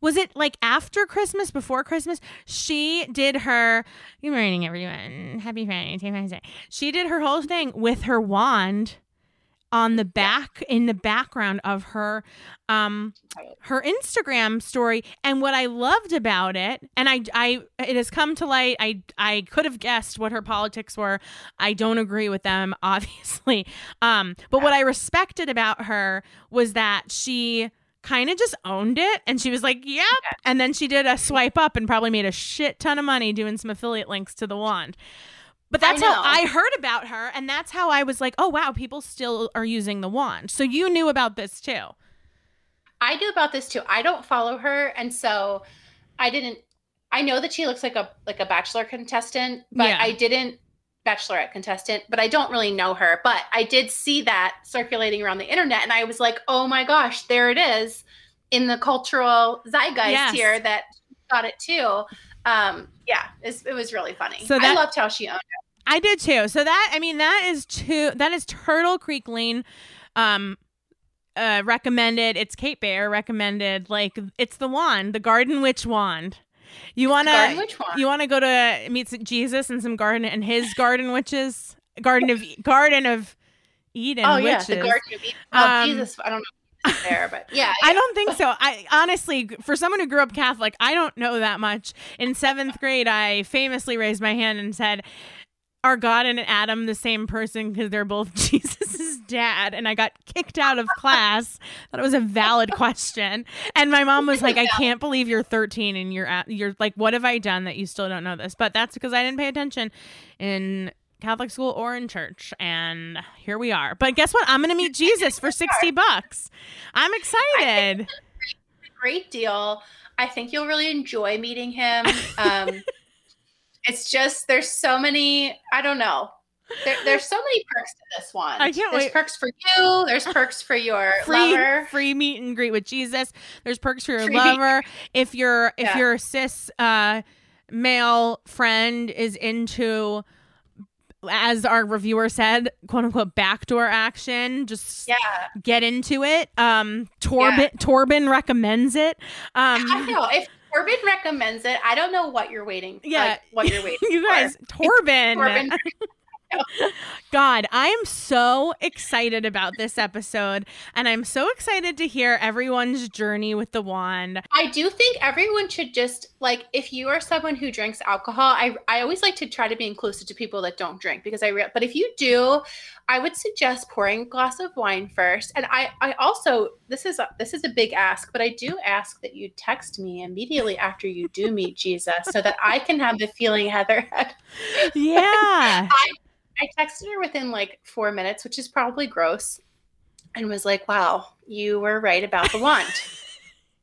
was it like after Christmas, before Christmas? She did her good morning, everyone. Happy Friday. She did her whole thing with her wand on the back in the background of her um her Instagram story. And what I loved about it and I I it has come to light. I I could have guessed what her politics were. I don't agree with them [laughs] obviously. Um but what I respected about her was that she kind of just owned it and she was like yep. And then she did a swipe up and probably made a shit ton of money doing some affiliate links to the wand but I that's how. I heard about her and that's how I was like oh wow people still are using the wand so you knew about this too I knew about this too. I don't follow her, and so I didn't. I know that she looks like a like a bachelor contestant, but Yeah. I didn't bachelorette contestant. But I don't really know her. But I did see that circulating around the internet, and I was like, oh my gosh, there it is in the cultural zeitgeist Yes. here that got it too. Um, yeah, it's, it was really funny. So I loved how she owned it. I did too. So that I mean that is two that is Turtle Creek Lane um uh recommended. It's Kate Baer recommended. Like it's the wand, the Garden Witch wand. You want Garden to Witch wand. you want to go to meet Jesus and some garden and his garden witches, garden of Garden of Eden oh yeah, the Garden of Eden. Well, Um, Jesus, I don't know there, but [laughs] yeah, I don't think so. I honestly, for someone who grew up Catholic, I don't know that much. In seventh grade, I famously raised my hand and said, "Are God and Adam the same person? Because they're both [laughs] Jesus's dad." And I got kicked out of class. That was a valid question. And my mom was like, "I [laughs] can't believe you're 13 and you're at, you're like, what have I done that you still don't know this?" But that's because I didn't pay attention in Catholic school or in church. And here we are. But guess what? I'm going to meet [laughs] Jesus for 60 bucks. I'm excited. great deal. I think you'll really enjoy meeting him. Um, [laughs] it's just there's so many. I don't know. There, there's so many perks to this one. I can't there's wait. perks for you. There's perks for your [laughs] Free, lover. free meet and greet with Jesus. There's perks for your Free lover. If your if Yeah. your cis uh, male friend is into, as our reviewer said, quote unquote backdoor action, just Yeah, get into it. Um, Torben Yeah. Torben recommends it. Um, I know. If Corbin recommends it, I don't know what you're waiting. Yeah. like, what you're waiting. For. [laughs] You guys, [laughs] Torben. Torben. [laughs] God, I am so excited about this episode, and I'm so excited to hear everyone's journey with the wand. I do think everyone should just like if you are someone who drinks alcohol, I I always like to try to be inclusive to people that don't drink because I re- but if you do, I would suggest pouring a glass of wine first. And I I also this is a, this is a big ask, but I do ask that you text me immediately after you do meet Jesus so that I can have the feeling Heather had. Yeah. [laughs] I texted her within like 4 minutes, which is probably gross. And was like, "Wow, you were right about the wand."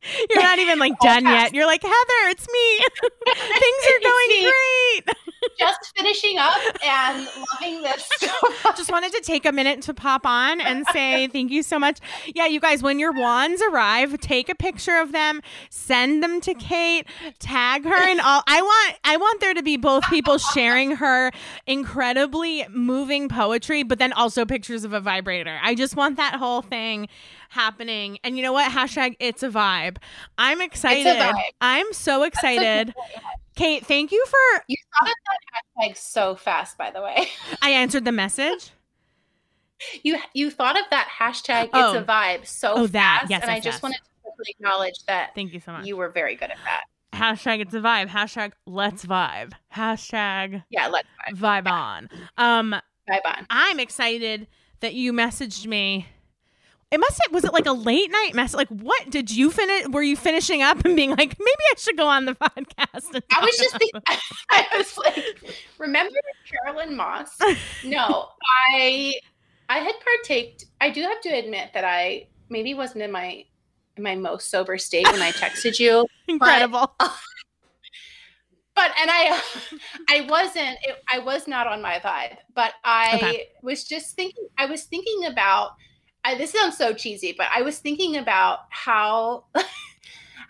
[laughs] You're not even like done yet. You're like, Heather, it's me. [laughs] Things are going great. [laughs] Just finishing up and loving this so. Just wanted to take a minute to pop on and say thank you so much. Yeah, you guys, when your wands arrive, take a picture of them, send them to Kate, tag her and all. I want I want there to be both people sharing her incredibly moving poetry, but then also pictures of a vibrator. I just want that whole thing happening. And you know what? Hashtag it's a vibe. I'm excited. vibe. I'm so excited. Kate, thank you for You thought of that hashtag so fast, by the way. [laughs] I answered the message. You you thought of that hashtag Oh. it's a vibe so Oh, that. fast. Yes, and I yes, just yes. wanted to quickly acknowledge that Thank you so much. you were very good at that. Hashtag it's a vibe. Hashtag let's vibe. Hashtag Yeah, let's vibe on. Um, vibe on. I'm excited that you messaged me. It must have was it like a late night mess Like what did you finish? Were you finishing up and being like, maybe I should go on the [laughs] podcast? I was just thinking, [laughs] I was like, remember Carolyn Moss? [laughs] No, I I had partaked. I do have to admit that I maybe wasn't in my in my most sober state when I texted you. incredible. but and i i wasn't it, i was not on my vibe but i Okay. was just thinking i was thinking about I, this sounds so cheesy but i was thinking about how [laughs]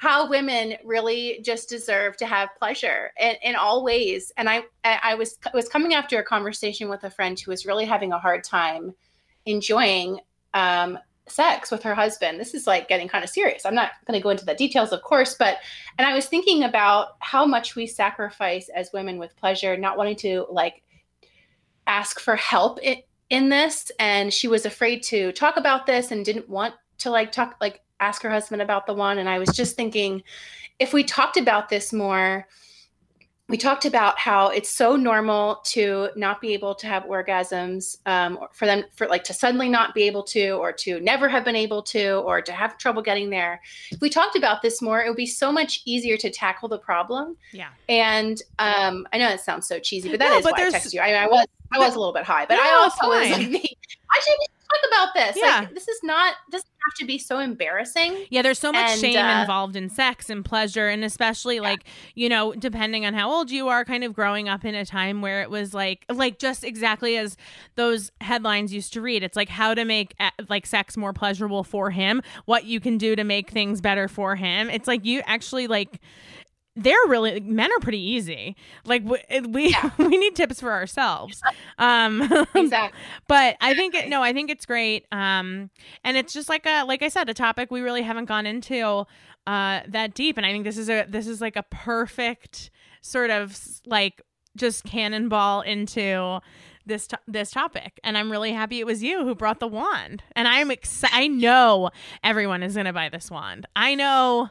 how women really just deserve to have pleasure in, in all ways. And i i was was coming after a conversation with a friend who was really having a hard time enjoying um sex with her husband. This is like getting kind of serious. I'm not going to go into the details of course but and I was thinking about how much we sacrifice as women with pleasure, not wanting to like ask for help in, in this. And she was afraid to talk about this and didn't want to like talk, like ask her husband about the one. And I was just thinking, if we talked about this more, we talked about how it's so normal to not be able to have orgasms um, or for them for like to suddenly not be able to or to never have been able to or to have trouble getting there. If we talked about this more it would be so much easier to tackle the problem. Yeah. and um, i know it sounds so cheesy but that No, is but why i texted you. I, mean, I was i was a little bit high but i No, it's also was like [laughs] i should talk about this Yeah. like this is not doesn't have to be so embarrassing Yeah, there's so much And, shame uh, involved in sex and pleasure, and especially like you know, depending on how old you are, kind of growing up in a time where it was like, like just exactly as those headlines used to read. It's like how to make uh, like sex more pleasurable for him, what you can do to make things better for him. It's like you actually like they're really men are pretty easy. Like we we, yeah. [laughs] we need tips for ourselves. Um, [laughs] exactly. but I think it, no, I think it's great. Um, and it's just like a like I said, a topic we really haven't gone into uh that deep. And I think this is a this is like a perfect sort of like just cannonball into this to- this topic and i'm really happy it was you who brought the wand and i'm excited i know everyone is going to buy this wand i know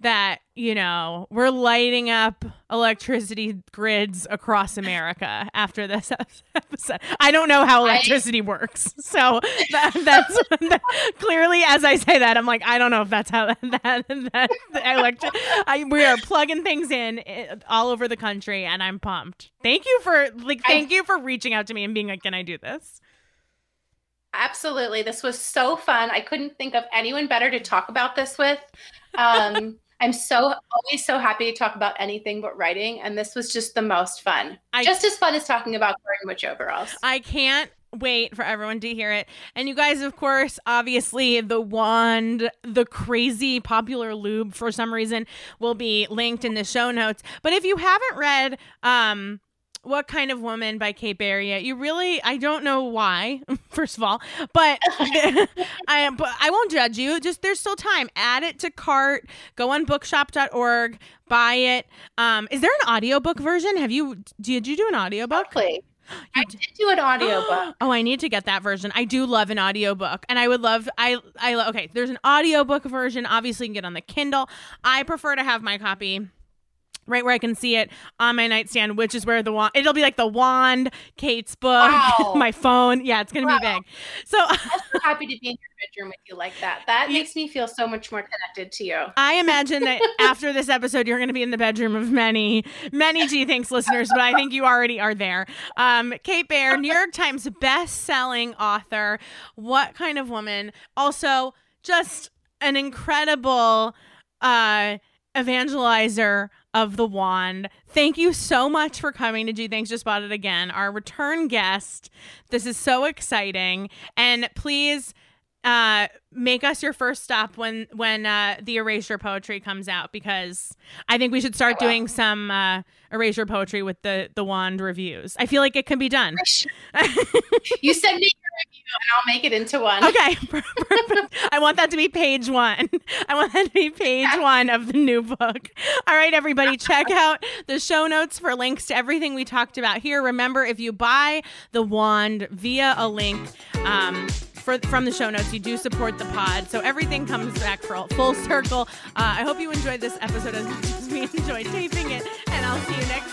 that you know we're lighting up electricity grids across america after this [laughs] episode. I don't know how electricity I, works. [laughs] So that, that's [laughs] that, clearly as i say that i'm like i don't know if that's how that that, that electric I, we are plugging things in eh, all over the country and i'm pumped. Thank you for like thank I, you for reaching out to me and being like can i do this? Absolutely. This was so fun. I couldn't think of anyone better to talk about this with. Um I'm so always so happy to talk about anything but writing, and this was just the most fun. I, just as fun as talking about wearing witch overalls. I can't wait for everyone to hear it. And you guys, of course, obviously, the wand, the crazy popular lube for some reason will be linked in the show notes. But if you haven't read, um, what Kind of Woman by Kate Barry. You really, I don't know why, [laughs] first of all, but [laughs] I, am but I won't judge you. Just there's still time. Add it to cart. Go on bookshop.org, buy it. Um, is there an audiobook version? Have you, did you do an audiobook? Exactly. [gasps] I did do an audiobook. [gasps] oh, I need to get that version. I do love an audiobook. And I would love I I okay, there's an audiobook version. Obviously you can get on the Kindle. I prefer to have my copy right where I can see it on my nightstand, which is where the wand. It'll be like the wand, Kate's book, [laughs] wow. my phone. Yeah, it's gonna wow. be big. So I'm so happy to be in your bedroom with you like that. That makes me feel so much more connected to you. I imagine that [laughs] after this episode, you're gonna be in the bedroom of many, many Gee Thanks listeners, but I think you already are there. Um, Kate Baer, New York Times best-selling author. What kind of woman? Also, just an incredible uh evangelizer of the wand. Thank you so much for coming to Gee Thanks Just Bought It Again, our return guest. This is so exciting. And please uh make us your first stop when when uh the erasure poetry comes out because i think we should start doing some uh erasure poetry with the the wand reviews. I feel like it can be done. [laughs] You send me your review and i'll make it into one. Okay [laughs] perfect. i want that to be page one. [laughs] I want that to be page one of the new book. All right everybody check out the show notes for links to everything we talked about here. Remember if you buy the wand via a link um for, from the show notes. You do support the pod, so everything comes back full circle. Uh, I hope you enjoyed this episode as much as we [laughs] enjoyed taping it, and I'll see you next.